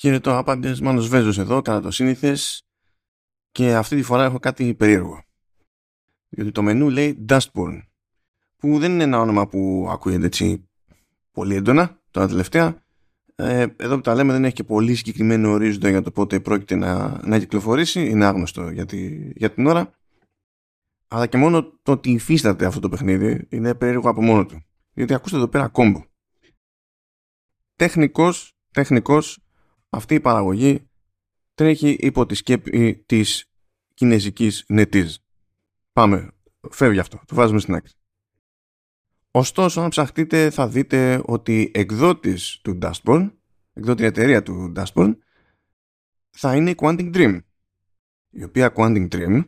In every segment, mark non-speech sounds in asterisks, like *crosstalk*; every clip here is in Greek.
Χαιρετώ άπαντες, Μάνος Βέζος εδώ, κατά το σύνηθες και αυτή τη φορά έχω κάτι περίεργο. Διότι το μενού λέει Dustborn, που δεν είναι ένα όνομα που ακούγεται έτσι πολύ έντονα τώρα τελευταία. Ε, εδώ που τα λέμε δεν έχει και πολύ συγκεκριμένο ορίζοντα για το πότε πρόκειται να, να κυκλοφορήσει, είναι άγνωστο για, για την ώρα. Αλλά και μόνο το ότι υφίσταται αυτό το παιχνίδι είναι περίεργο από μόνο του. Διότι ακούστε εδώ πέρα κόμπο. Τεχνικός, τεχνικός αυτή η παραγωγή τρέχει υπό τη σκέπη της κινέζικης NetEase. Πάμε, φεύγει αυτό, το βάζουμε στην άκρη. Ωστόσο, αν ψαχτείτε θα δείτε ότι εκδότης του Dustborn, εκδότη εταιρεία του Dustborn, θα είναι η Quantic Dream. Η οποία Quantic Dream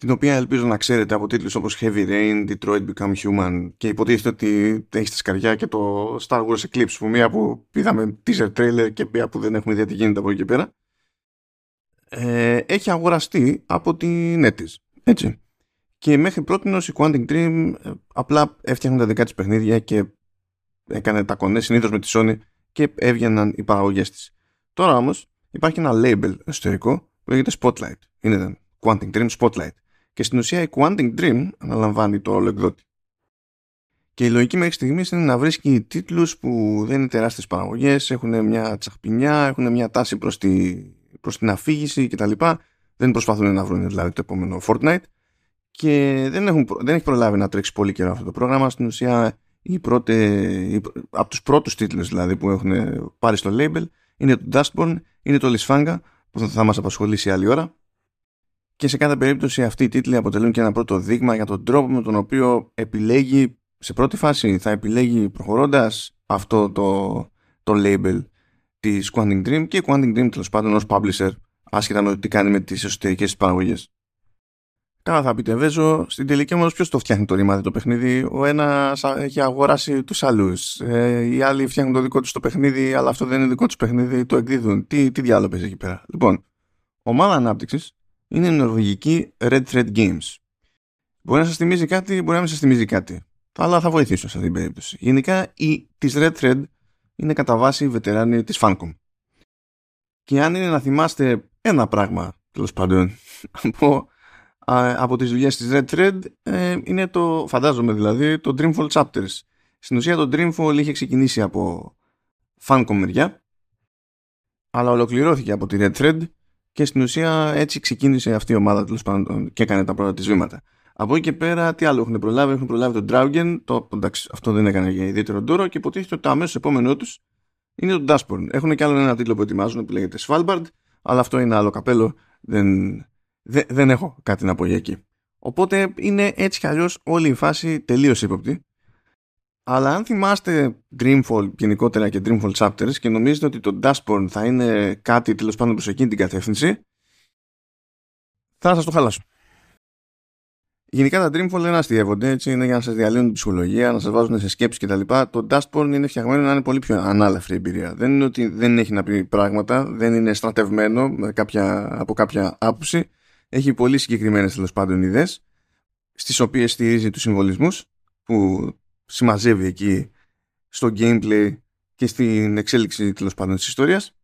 την οποία ελπίζω να ξέρετε από τίτλους όπως Heavy Rain, Detroit Become Human και υποτίθεται ότι έχει στη σκαριά και το Star Wars Eclipse που μία που είδαμε teaser trailer και μία που δεν έχουμε ιδέα τι γίνεται από εκεί και πέρα ε, έχει αγοραστεί από την NetEase έτσι. Και μέχρι πρώτη η Quantum Dream ε, απλά έφτιαχνε τα δικά της παιχνίδια και έκανε τα κονέ συνήθως με τη Sony και έβγαιναν οι παραγωγές της. Τώρα όμως υπάρχει ένα label εσωτερικό που λέγεται Spotlight. Είναι Quantum Dream Spotlight και στην ουσία η Quantum Dream αναλαμβάνει το όλο εκδότη. Και η λογική μέχρι στιγμής είναι να βρίσκει τίτλους που δεν είναι τεράστιες παραγωγές, έχουν μια τσαχπινιά, έχουν μια τάση προς τη, προς την αφήγηση κτλ. Δεν προσπαθούν να βρουν δηλαδή το επόμενο Fortnite και δεν, έχουν, δεν έχει προλάβει να τρέξει πολύ καιρό αυτό το πρόγραμμα. Στην ουσία, οι πρώτε, οι, από τους πρώτους τίτλους δηλαδή που έχουν πάρει στο label είναι το Dustborn, είναι το Lisfanga που θα μας απασχολήσει άλλη ώρα και σε κάθε περίπτωση αυτοί οι τίτλοι αποτελούν και ένα πρώτο δείγμα για τον τρόπο με τον οποίο επιλέγει σε πρώτη φάση θα επιλέγει προχωρώντας αυτό το, το label της Quantum Dream και η Quantum Dream τέλος πάντων ως publisher άσχετα με τι κάνει με τις εσωτερικές παραγωγές. Καλά θα πείτε Βέζο, στην τελική όμως ποιος το φτιάχνει το ρημάδι το παιχνίδι; Ο ένας έχει αγοράσει τους άλλους. Ε, οι άλλοι φτιάχνουν το δικό τους το παιχνίδι, αλλά αυτό δεν είναι δικό τους παιχνίδι, το εκδίδουν. Τι, τι διάλογος εκεί πέρα; Λοιπόν, ομάδα ανάπτυξης είναι η νορβηγική Red Thread Games. Μπορεί να σας θυμίζει κάτι, μπορεί να μην σας θυμίζει κάτι. Αλλά θα βοηθήσω σε αυτήν την περίπτωση. Γενικά, η της Red Thread είναι κατά βάση βετεράνη της Funcom. Και αν είναι να θυμάστε ένα πράγμα, τέλος πάντων, *laughs* από, από τις δουλειές της Red Thread, ε, είναι το, φαντάζομαι δηλαδή, το Dreamfall Chapters. Στην ουσία το Dreamfall είχε ξεκινήσει από Funcom μεριά, αλλά ολοκληρώθηκε από τη Red Thread και στην ουσία έτσι ξεκίνησε αυτή η ομάδα τέλος πάντων και έκανε τα πρώτα της βήματα. Από εκεί και πέρα, τι άλλο έχουν προλάβει, έχουν προλάβει τον Draugen, το, εντάξει, αυτό δεν έκανε για ιδιαίτερο ντόρο και υποτίθεται ότι το αμέσως επόμενό τους είναι το Dashboard. Έχουν και άλλο ένα τίτλο που ετοιμάζουν που λέγεται Svalbard, αλλά αυτό είναι άλλο καπέλο, δεν, δεν, δεν έχω κάτι να πω για εκεί. Οπότε είναι έτσι κι αλλιώς όλη η φάση τελείως ύποπτη αλλά αν θυμάστε Dreamfall γενικότερα και Dreamfall Chapters και νομίζετε ότι το Dashboard θα είναι κάτι τέλος πάντων προς εκείνη την κατεύθυνση, θα σας το χαλάσω. Γενικά τα Dreamfall δεν αστείευονται, έτσι είναι για να σας διαλύουν την ψυχολογία, να σας βάζουν σε σκέψεις κτλ. Το Dashboard είναι φτιαγμένο να είναι πολύ πιο ανάλαφρη εμπειρία. Δεν είναι ότι δεν έχει να πει πράγματα, δεν είναι στρατευμένο με κάποια, από κάποια άποψη. Έχει πολύ συγκεκριμένες τέλος πάντων ιδέες, στις οποίες στηρίζει τους συμβολισμούς που συμμαζεύει εκεί στο gameplay και στην εξέλιξη τέλος πάντων της ιστορίας.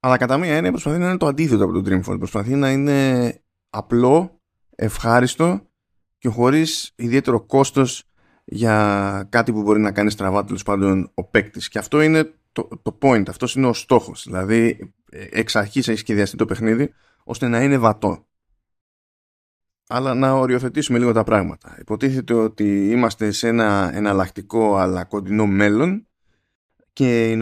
Αλλά κατά μία έννοια προσπαθεί να είναι το αντίθετο από το Dreamfall. Προσπαθεί να είναι απλό, ευχάριστο και χωρίς ιδιαίτερο κόστος για κάτι που μπορεί να κάνει στραβά τέλος πάντων ο παίκτης. Και αυτό είναι το, το point, αυτός είναι ο στόχος. Δηλαδή, εξ αρχής έχει σχεδιαστεί το παιχνίδι ώστε να είναι βατό αλλά να οριοθετήσουμε λίγο τα πράγματα. Υποτίθεται ότι είμαστε σε ένα εναλλακτικό αλλά κοντινό μέλλον και οι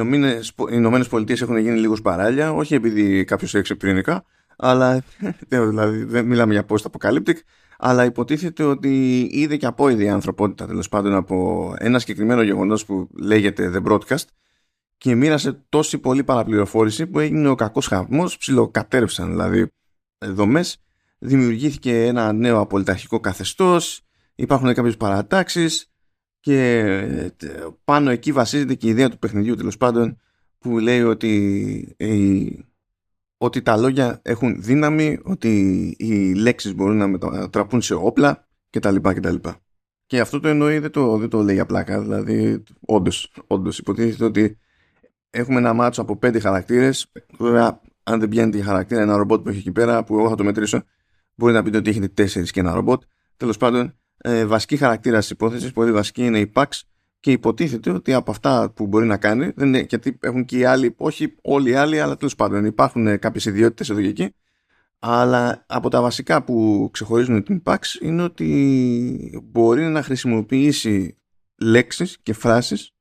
Ηνωμένες Πολιτείες έχουν γίνει λίγος παράλια, όχι επειδή κάποιος έξε πυρηνικά, αλλά *laughs* δηλαδή δεν μιλάμε για post-apocalyptic, αλλά υποτίθεται ότι είδε και απόειδη η ανθρωπότητα τέλος πάντων από ένα συγκεκριμένο γεγονός που λέγεται The Broadcast και μοίρασε τόση πολύ παραπληροφόρηση που έγινε ο κακός χαμό, ψιλοκατέρευσαν δηλαδή δομές δημιουργήθηκε ένα νέο απολυταρχικό καθεστώς, υπάρχουν κάποιες παρατάξεις και ε, πάνω εκεί βασίζεται και η ιδέα του παιχνιδιού τέλος πάντων που λέει ότι, ότι τα λόγια έχουν δύναμη, ότι οι λέξεις μπορούν να μετατραπούν σε όπλα κτλ. κτλ. Και αυτό το εννοεί δεν το, δεν το λέει απλά, δηλαδή όντως, όντως υποτίθεται ότι έχουμε ένα μάτσο από πέντε χαρακτήρες. Βέβαια, αν δεν πιάνει τη χαρακτήρα ένα ρομπότ που έχει εκεί πέρα, που εγώ θα το μετρήσω, μπορεί να πείτε ότι έχετε τέσσερις και ένα ρομπότ. Τέλος πάντων, ε, βασική χαρακτήρα της υπόθεσης, πολύ βασική είναι η PAX και υποτίθεται ότι από αυτά που μπορεί να κάνει, δεν είναι, γιατί έχουν και οι άλλοι, όχι όλοι οι άλλοι, αλλά τέλος πάντων υπάρχουν κάποιες ιδιότητες εδώ και εκεί. Αλλά από τα βασικά που ξεχωρίζουν την PAX είναι ότι μπορεί να χρησιμοποιήσει λέξεις και φράσεις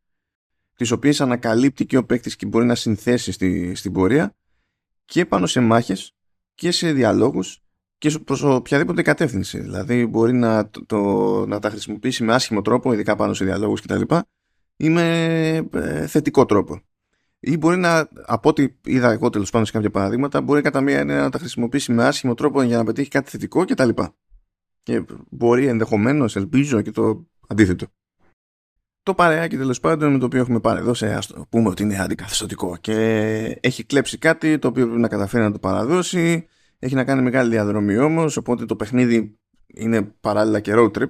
τις οποίες ανακαλύπτει και ο παίκτης και μπορεί να συνθέσει στη, στην πορεία και πάνω σε μάχες και σε διαλόγους και προς οποιαδήποτε κατεύθυνση. Δηλαδή μπορεί να, το, να τα χρησιμοποιήσει με άσχημο τρόπο, ειδικά πάνω σε διαλόγους κτλ. ή με ε, θετικό τρόπο. Ή μπορεί να, από ό,τι είδα εγώ τέλος πάντων σε κάποια παραδείγματα, μπορεί κατά μία να τα χρησιμοποιήσει με άσχημο τρόπο για να πετύχει κάτι θετικό κτλ. Και, και μπορεί ενδεχομένως, ελπίζω και το αντίθετο. Το παρεάκι τέλος πάντων με το οποίο έχουμε πάρει εδώ, σε, ας πούμε ότι είναι αντικαθεστωτικό και έχει κλέψει κάτι το οποίο πρέπει να καταφέρει να το παραδώσει έχει να κάνει μεγάλη διαδρομή όμως, οπότε το παιχνίδι είναι παράλληλα και road trip.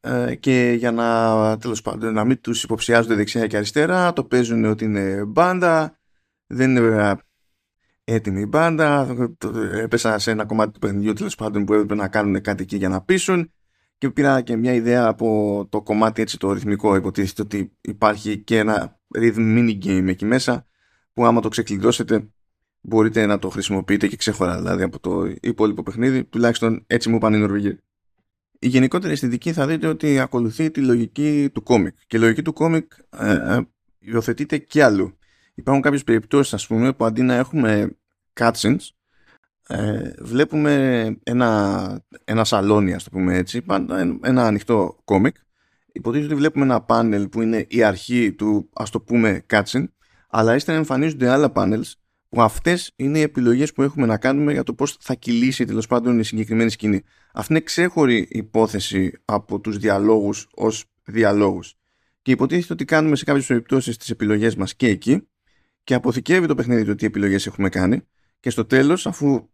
Ε, και για να τέλος πάντων να μην τους υποψιάζονται δεξιά και αριστερά το παίζουν ότι είναι μπάντα δεν είναι βέβαια έτοιμη η μπάντα έπεσα σε ένα κομμάτι του παιχνιδιού τέλος πάντων που έπρεπε να κάνουν κάτι εκεί για να πείσουν και πήρα και μια ιδέα από το κομμάτι έτσι το ρυθμικό υποτίθεται ότι υπάρχει και ένα rhythm mini game εκεί μέσα που άμα το ξεκλειδώσετε μπορείτε να το χρησιμοποιείτε και ξέχωρα δηλαδή από το υπόλοιπο παιχνίδι, τουλάχιστον έτσι μου είπαν οι Νορβηγοί. Η γενικότερη αισθητική θα δείτε ότι ακολουθεί τη λογική του κόμικ και η λογική του κόμικ ε, ε, υιοθετείται κι αλλού. Υπάρχουν κάποιες περιπτώσεις ας πούμε που αντί να έχουμε cutscenes ε, βλέπουμε ένα, ένα σαλόνι ας το πούμε έτσι, ένα ανοιχτό κόμικ υποτίθεται ότι βλέπουμε ένα πάνελ που είναι η αρχή του ας το πούμε cutscene αλλά ύστερα εμφανίζονται άλλα panels που αυτές είναι οι επιλογές που έχουμε να κάνουμε για το πώς θα κυλήσει τέλος πάντων η συγκεκριμένη σκηνή. Αυτή είναι ξέχωρη υπόθεση από τους διαλόγους ως διαλόγους. Και υποτίθεται ότι κάνουμε σε κάποιες περιπτώσεις τις επιλογές μας και εκεί και αποθηκεύει το παιχνίδι το τι επιλογές έχουμε κάνει και στο τέλος, αφού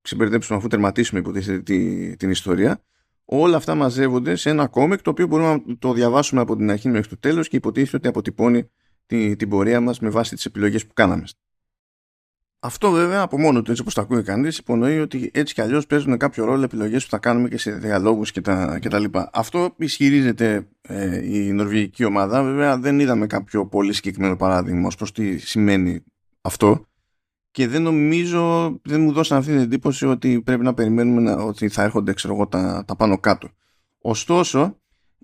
ξεμπερδέψουμε, αφού τερματίσουμε υποτίθεται τη, την ιστορία, όλα αυτά μαζεύονται σε ένα κόμικ το οποίο μπορούμε να το διαβάσουμε από την αρχή μέχρι το τέλος και υποτίθεται ότι αποτυπώνει την, την πορεία μας με βάση τις επιλογές που κάναμε. Αυτό βέβαια από μόνο του, έτσι όπως το ακούει κανείς, υπονοεί ότι έτσι κι αλλιώς παίζουν κάποιο ρόλο επιλογές που θα κάνουμε και σε διαλόγους και τα, και τα λοιπά. Αυτό ισχυρίζεται ε, η νορβηγική ομάδα. Βέβαια δεν είδαμε κάποιο πολύ συγκεκριμένο παράδειγμα ως προς τι σημαίνει αυτό. Και δεν νομίζω, δεν μου δώσαν αυτή την εντύπωση ότι πρέπει να περιμένουμε να, ότι θα έρχονται ξέρω εγώ, τα, τα πάνω κάτω. Ωστόσο,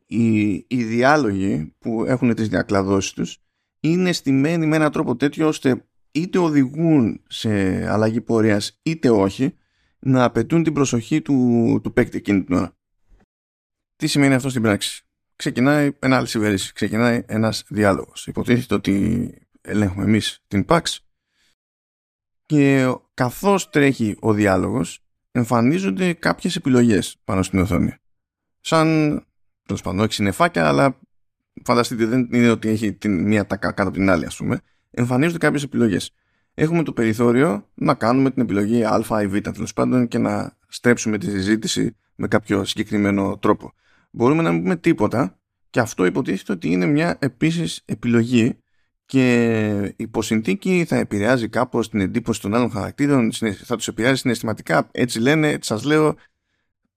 οι, οι διάλογοι που έχουν τις διακλαδώσεις τους είναι στημένοι με έναν τρόπο τέτοιο ώστε είτε οδηγούν σε αλλαγή πορείας είτε όχι να απαιτούν την προσοχή του, του παίκτη εκείνη την ώρα. Τι σημαίνει αυτό στην πράξη; Ξεκινάει ένα άλλη συμπερίση. Ξεκινάει ένας διάλογος. Υποτίθεται ότι ελέγχουμε εμείς την PAX και καθώς τρέχει ο διάλογος εμφανίζονται κάποιες επιλογές πάνω στην οθόνη. Σαν τέλος πάντων όχι συνεφάκια αλλά φανταστείτε δεν είναι ότι έχει την μία τα κάτω από την άλλη ας πούμε εμφανίζονται κάποιες επιλογές. Έχουμε το περιθώριο να κάνουμε την επιλογή Α ή Β τέλος πάντων και να στρέψουμε τη συζήτηση με κάποιο συγκεκριμένο τρόπο. Μπορούμε να μην πούμε τίποτα και αυτό υποτίθεται ότι είναι μια επίσης επιλογή και υποσυνθήκη θα επηρεάζει κάπως την εντύπωση των άλλων χαρακτήρων, θα τους επηρεάζει συναισθηματικά. Έτσι λένε, έτσι σας λέω.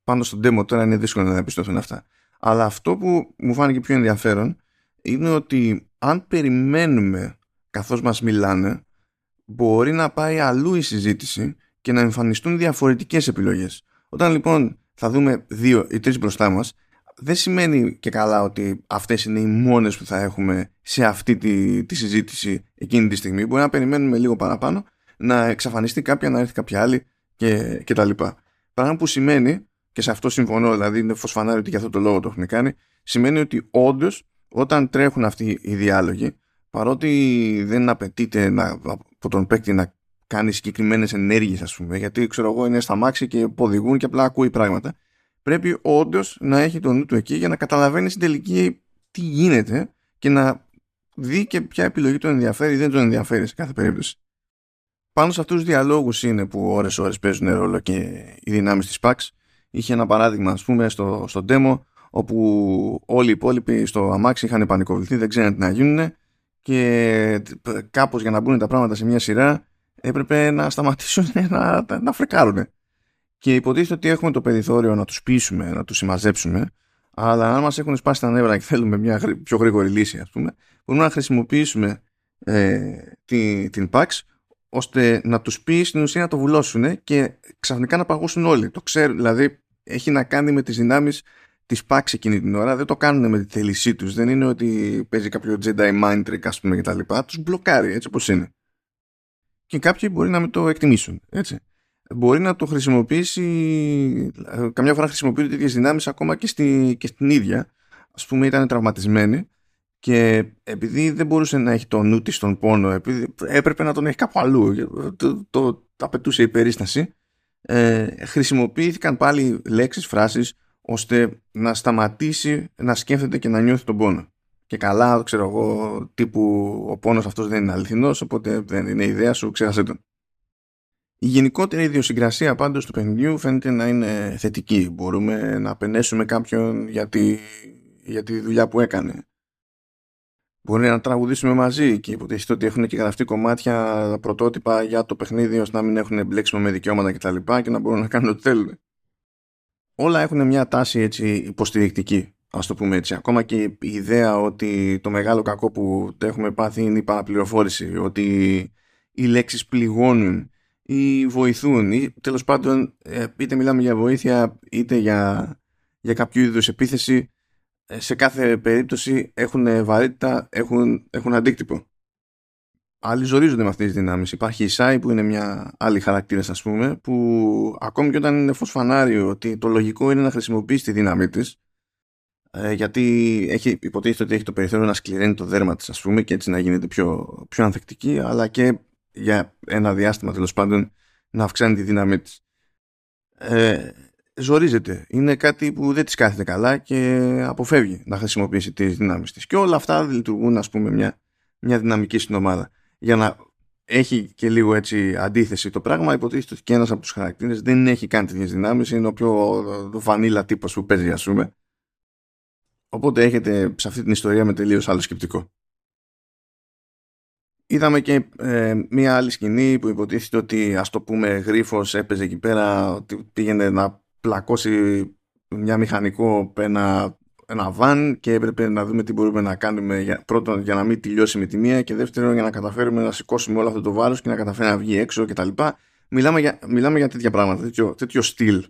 Πάνω στο demo τώρα είναι δύσκολο να διαπιστωθούν αυτά. Αλλά αυτό που μου φάνηκε πιο ενδιαφέρον είναι ότι αν περιμένουμε καθώς μας μιλάνε μπορεί να πάει αλλού η συζήτηση και να εμφανιστούν διαφορετικές επιλογές. Όταν λοιπόν θα δούμε δύο ή τρεις μπροστά μας δεν σημαίνει και καλά ότι αυτές είναι οι μόνες που θα έχουμε σε αυτή τη, τη συζήτηση εκείνη τη στιγμή. Μπορεί να περιμένουμε λίγο παραπάνω να εξαφανιστεί κάποια, να έρθει κάποια άλλη και, και τα λοιπά. Πράγμα που σημαίνει, και σε αυτό συμφωνώ, δηλαδή είναι φωσφανάρι ότι για αυτό το λόγο το έχουν κάνει, σημαίνει ότι όντως όταν τρέχουν αυτοί οι διάλογοι παρότι δεν απαιτείται να, από τον παίκτη να κάνει συγκεκριμένες ενέργειες, ας πούμε, γιατί ξέρω εγώ είναι στα μάξι και οδηγούν και απλά ακούει πράγματα. Πρέπει όντως να έχει το νου του εκεί για να καταλαβαίνει στην τελική τι γίνεται και να δει και ποια επιλογή τον ενδιαφέρει ή δεν τον ενδιαφέρει σε κάθε περίπτωση. Πάνω σε αυτούς τους διαλόγους είναι που ώρες-ώρες παίζουν ρόλο και οι δυνάμεις της PAX. Είχε ένα παράδειγμα, ας πούμε, στο, στο demo, όπου όλοι οι υπόλοιποι στο αμάξι είχαν πανικοβληθεί, δεν ξέραν τι να γίνουν και κάπως για να μπουν τα πράγματα σε μια σειρά έπρεπε να σταματήσουν *laughs* να, να φρεκάρουν. Και υποτίθεται ότι έχουμε το περιθώριο να τους πείσουμε, να τους συμμαζέψουμε, αλλά αν μας έχουν σπάσει τα νεύρα και θέλουμε μια πιο γρήγορη λύση, ας πούμε, μπορούμε να χρησιμοποιήσουμε ε, την, την PAX ώστε να τους πει στην ουσία να το βουλώσουν και ξαφνικά να παγώσουν όλοι. Το ξέρουν, δηλαδή έχει να κάνει με τις δυνάμεις της PAX εκείνη την ώρα, δεν το κάνουν με τη θέλησή τους, δεν είναι ότι παίζει κάποιο Jedi Mind Trick ας πούμε και τα λοιπά, τους μπλοκάρει έτσι όπως είναι. Και κάποιοι μπορεί να μην το εκτιμήσουν, έτσι. Μπορεί να το χρησιμοποιήσει, καμιά φορά χρησιμοποιούνται τέτοιες δυνάμεις ακόμα και, στη, και στην ίδια. Ας πούμε ήταν τραυματισμένη και επειδή δεν μπορούσε να έχει το νου της στον πόνο, επειδή έπρεπε να τον έχει κάπου αλλού, το, το, το απαιτούσε η περίσταση, ε, χρησιμοποιήθηκαν πάλι λέξεις, φράσεις, ώστε να σταματήσει να σκέφτεται και να νιώθει τον πόνο. Και καλά, ξέρω εγώ, τύπου ο πόνος αυτός δεν είναι αληθινός, οπότε δεν είναι ιδέα σου, ξέρασε τον. Η γενικότερη ιδιοσυγκρασία πάντως του παιχνιδιού φαίνεται να είναι θετική. Μπορούμε να πενέσουμε κάποιον για τη, για τη δουλειά που έκανε. Μπορεί να τραγουδήσουμε μαζί και υποτίθεται ότι έχουν και γραφτεί κομμάτια πρωτότυπα για το παιχνίδι ώστε να μην έχουν μπλέξιμο με δικαιώματα κτλ. Και, και να μπορούν να κάνουν ό,τι θέλουν. Όλα έχουν μια τάση έτσι υποστηρικτική, ας το πούμε έτσι. Ακόμα και η ιδέα ότι το μεγάλο κακό που το έχουμε πάθει είναι η παραπληροφόρηση, ότι οι λέξεις πληγώνουν ή βοηθούν ή τέλος πάντων ε, είτε μιλάμε για βοήθεια είτε για, για κάποιο είδους επίθεση ε, σε κάθε περίπτωση έχουν βαρύτητα, έχουν, έχουν αντίκτυπο. Άλλοι ζορίζονται με αυτές τις δυνάμεις. Υπάρχει η ΣΑΙ που είναι μια άλλη χαρακτήρας ας πούμε που ακόμη και όταν είναι φως φανάριο ότι το λογικό είναι να χρησιμοποιήσει τη δύναμή της ε, γιατί έχει, υποτίθεται ότι έχει το περιθώριο να σκληραίνει το δέρμα της ας πούμε και έτσι να γίνεται πιο, πιο ανθεκτική αλλά και για ένα διάστημα τέλος πάντων να αυξάνει τη δύναμή της. Ε, ζορίζεται. Είναι κάτι που δεν της κάθεται καλά και αποφεύγει να χρησιμοποιήσει τις δυνάμεις της. Και όλα αυτά λειτουργούν ας πούμε μια, μια δυναμική στην ομάδα. Για να έχει και λίγο έτσι αντίθεση το πράγμα υποτίθεται ότι και ένας από τους χαρακτήρες δεν έχει κάνει τέτοιες δυνάμεις είναι ο πιο βανίλα τύπος που παίζει ας πούμε. Οπότε έχετε σε αυτή την ιστορία με τελείως άλλο σκεπτικό. Είδαμε και ε, μία άλλη σκηνή που υποτίθεται ότι ας το πούμε γρίφος έπαιζε εκεί πέρα ότι πήγαινε να πλακώσει μια μηχανικό ένα, ένα βαν και έπρεπε να δούμε τι μπορούμε να κάνουμε για, πρώτον για να μην τελειώσει με τη μία και δεύτερον για να καταφέρουμε να σηκώσουμε όλο αυτό το βάρος και να καταφέρει να βγει έξω κτλ. Μιλάμε για, μιλάμε για τέτοια πράγματα, τέτοιο, τέτοιο στυλ.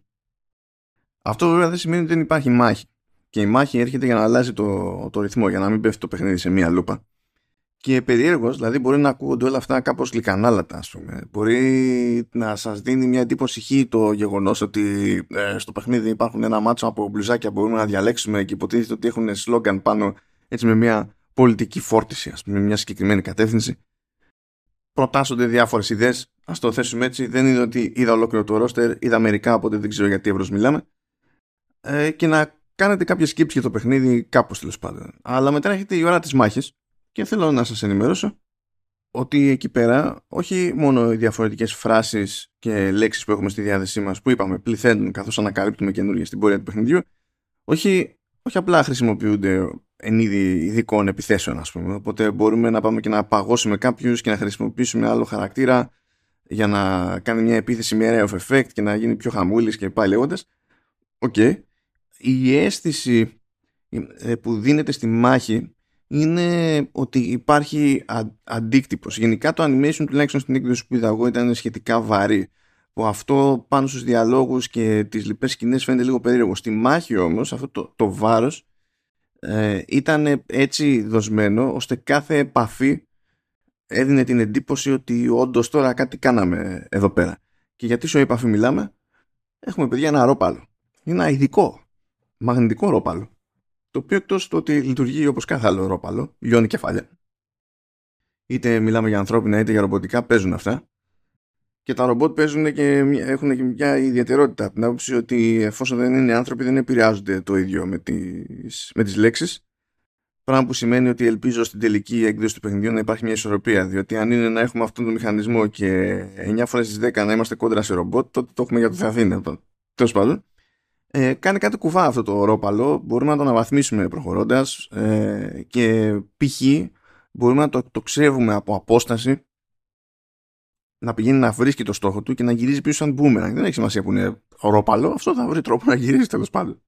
Αυτό βέβαια δεν σημαίνει ότι δεν υπάρχει μάχη. Και η μάχη έρχεται για να αλλάζει το, το ρυθμό, για να μην πέφτει το παιχνίδι σε μία λούπα και περίεργος, δηλαδή μπορεί να ακούγονται όλα αυτά κάπως λίγο ανάλατα ας πούμε. Μπορεί να σας δίνει μια εντύπωση χή το γεγονός ότι ε, στο παιχνίδι υπάρχουν ένα μάτσο από μπλουζάκια που μπορούμε να διαλέξουμε και υποτίθεται ότι έχουν σλόγκαν πάνω έτσι με μια πολιτική φόρτιση ας πούμε, με μια συγκεκριμένη κατεύθυνση. Προτάσσονται διάφορες ιδέες, ας το θέσουμε έτσι, δεν είναι ότι είδα ολόκληρο το ρόστερ, είδα μερικά οπότε δεν ξέρω για τι εύρος μιλάμε. Ε, και να κάνετε κάποιες σκέψεις για το παιχνίδι κάπως τέλος πάντων. Αλλά μετά έρχεται η ώρα της μάχης και θέλω να σας ενημερώσω ότι εκεί πέρα όχι μόνο οι διαφορετικές φράσεις και λέξεις που έχουμε στη διάθεσή μας που είπαμε πληθαίνουν καθώς ανακαλύπτουμε καινούργια στην πορεία του παιχνιδιού όχι, όχι απλά χρησιμοποιούνται εν είδει ειδικών επιθέσεων ας πούμε οπότε μπορούμε να πάμε και να παγώσουμε κάποιους και να χρησιμοποιήσουμε άλλο χαρακτήρα για να κάνει μια επίθεση με area of effect και να γίνει πιο χαμούλης και πάει λέγοντας Οκ. Η αίσθηση ε, που δίνεται στη μάχη είναι ότι υπάρχει αντίκτυπος. Γενικά το animation τουλάχιστον στην έκδοση που είδα εγώ ήταν σχετικά βαρύ. Που αυτό πάνω στους διαλόγους και τις λοιπές σκηνές φαίνεται λίγο περίεργο. Στη μάχη όμως αυτό το, το βάρος ε, ήταν έτσι δοσμένο ώστε κάθε επαφή έδινε την εντύπωση ότι όντως τώρα κάτι κάναμε εδώ πέρα. Και γιατί σε επαφή μιλάμε, έχουμε παιδιά ένα ρόπαλο. Είναι ένα ειδικό μαγνητικό ρόπαλο το οποίο εκτός του ότι λειτουργεί όπως κάθε άλλο ρόπαλο, λιώνει κεφάλια. Είτε μιλάμε για ανθρώπινα είτε για ρομποτικά, παίζουν αυτά. Και τα ρομπότ παίζουν και έχουν και μια ιδιαιτερότητα από την άποψη ότι εφόσον δεν είναι άνθρωποι δεν επηρεάζονται το ίδιο με τις, με τις λέξεις. Πράγμα που σημαίνει ότι ελπίζω στην τελική έκδοση του παιχνιδιού να υπάρχει μια ισορροπία. Διότι αν είναι να έχουμε αυτόν τον μηχανισμό και 9 φορές στις 10 να είμαστε κόντρα σε ρομπότ, τότε το έχουμε για το Θεαθήνα. Τέλος πάντων ε, κάνει κάτι κουβά αυτό το ρόπαλο μπορούμε να το αναβαθμίσουμε προχωρώντας ε, και π.χ. μπορούμε να το, το ξέρουμε από απόσταση να πηγαίνει να βρίσκει το στόχο του και να γυρίζει πίσω σαν boomerang. Δεν έχει σημασία που είναι ορόπαλο, αυτό θα βρει τρόπο να γυρίσει τέλος πάντων.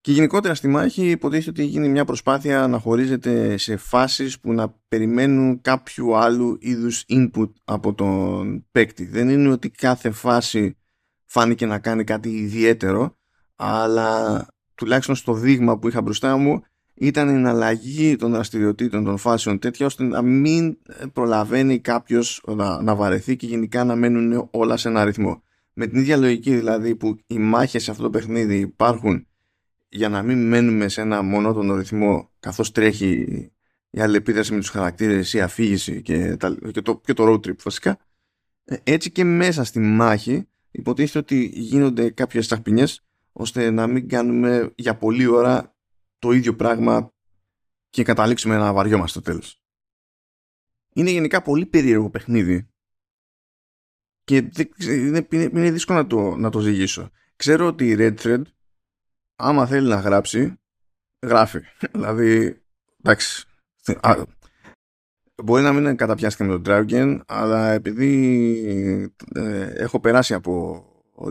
Και γενικότερα στη μάχη υποτίθεται ότι γίνει μια προσπάθεια να χωρίζεται σε φάσεις που να περιμένουν κάποιου άλλου είδους input από τον παίκτη. Δεν είναι ότι κάθε φάση φάνηκε να κάνει κάτι ιδιαίτερο, αλλά τουλάχιστον στο δείγμα που είχα μπροστά μου ήταν η αλλαγή των δραστηριοτήτων των φάσεων τέτοια ώστε να μην προλαβαίνει κάποιος να, να βαρεθεί και γενικά να μένουν όλα σε ένα ρυθμό. Με την ίδια λογική δηλαδή που οι μάχες σε αυτό το παιχνίδι υπάρχουν για να μην μένουμε σε ένα μονότονο ρυθμό καθώς τρέχει η αλληλεπίδραση με τους χαρακτήρες, η αφήγηση και, τα, και, το, και το road trip βασικά ε, έτσι και μέσα στη μάχη υποτίθεται ότι γίνονται κάποιες τσαχπινιές ώστε να μην κάνουμε για πολλή ώρα το ίδιο πράγμα και καταλήξουμε να βαριόμαστε στο τέλος. Είναι γενικά πολύ περίεργο παιχνίδι και είναι, είναι δύσκολο να το, να το ζυγίσω. Ξέρω ότι η Red Thread άμα θέλει να γράψει, γράφει. *laughs* δηλαδή, εντάξει, μπορεί να μην είναι καταπιάστηκε με τον Dragon, αλλά επειδή ε, έχω περάσει από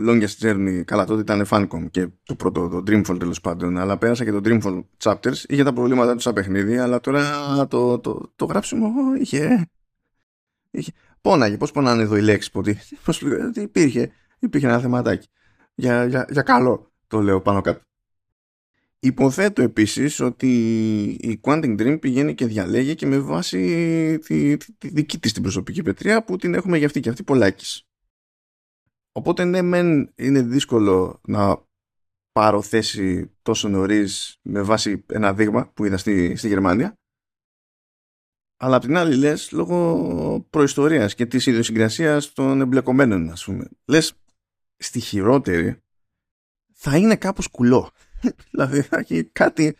Longest Journey, καλά τότε ήταν Funcom και το πρώτο, το Dreamfall τέλος πάντων, αλλά πέρασα και το Dreamfall Chapters, είχε τα προβλήματά του σαν παιχνίδι, αλλά τώρα το, το, το γράψιμο είχε, είχε πόναγε, πώς πονάνε εδώ οι λέξεις, πώς, υπήρχε, υπήρχε ένα θεματάκι. Για, για, για καλό το λέω πάνω κάτω. Υποθέτω επίσης ότι η Quantum Dream πηγαίνει και διαλέγει και με βάση τη, τη, δική της την προσωπική πετριά που την έχουμε για αυτή και αυτή πολλάκις. Οπότε ναι μεν είναι δύσκολο να πάρω θέση τόσο νωρίς με βάση ένα δείγμα που είδα στη, στη Γερμανία αλλά απ' την άλλη λες λόγω προϊστορίας και της ιδιοσυγκρασίας των εμπλεκομένων ας πούμε. Λες στη χειρότερη θα είναι κάπως κουλό. *laughs* δηλαδή θα έχει κάτι,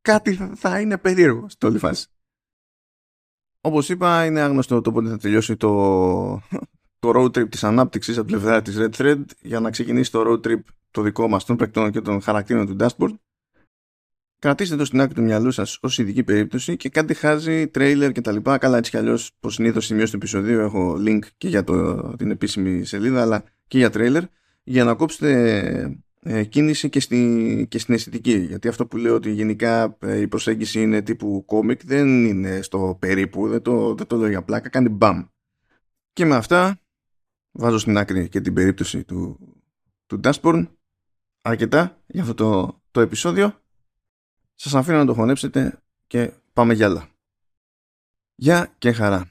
κάτι θα είναι περίεργο στο όλη φάση. Όπως είπα είναι άγνωστο το πότε θα τελειώσει το, το road trip της ανάπτυξης από την πλευρά της Red Thread για να ξεκινήσει το road trip το δικό μας των παικτών και των χαρακτήρων του dashboard. Κρατήστε το στην άκρη του μυαλού σας ως ειδική περίπτωση και κάντε χάζι, τρέιλερ κτλ. Καλά, έτσι κι αλλιώς, πως συνήθως σημείο του επεισοδίου έχω link και για το, την επίσημη σελίδα, αλλά και για τρέιλερ, για να κόψετε ε, κίνηση και, στη, και στην αισθητική. Γιατί αυτό που λέω ότι γενικά ε, η προσέγγιση είναι τύπου κόμικ δεν είναι στο περίπου, δεν το, δεν το λέω για πλάκα, κάνει μπαμ. Και με αυτά βάζω στην άκρη και την περίπτωση του, του Dashboard. Αρκετά για αυτό το, το επεισόδιο. Σας αφήνω να το χωνέψετε και πάμε για άλλα. Γεια και χαρά.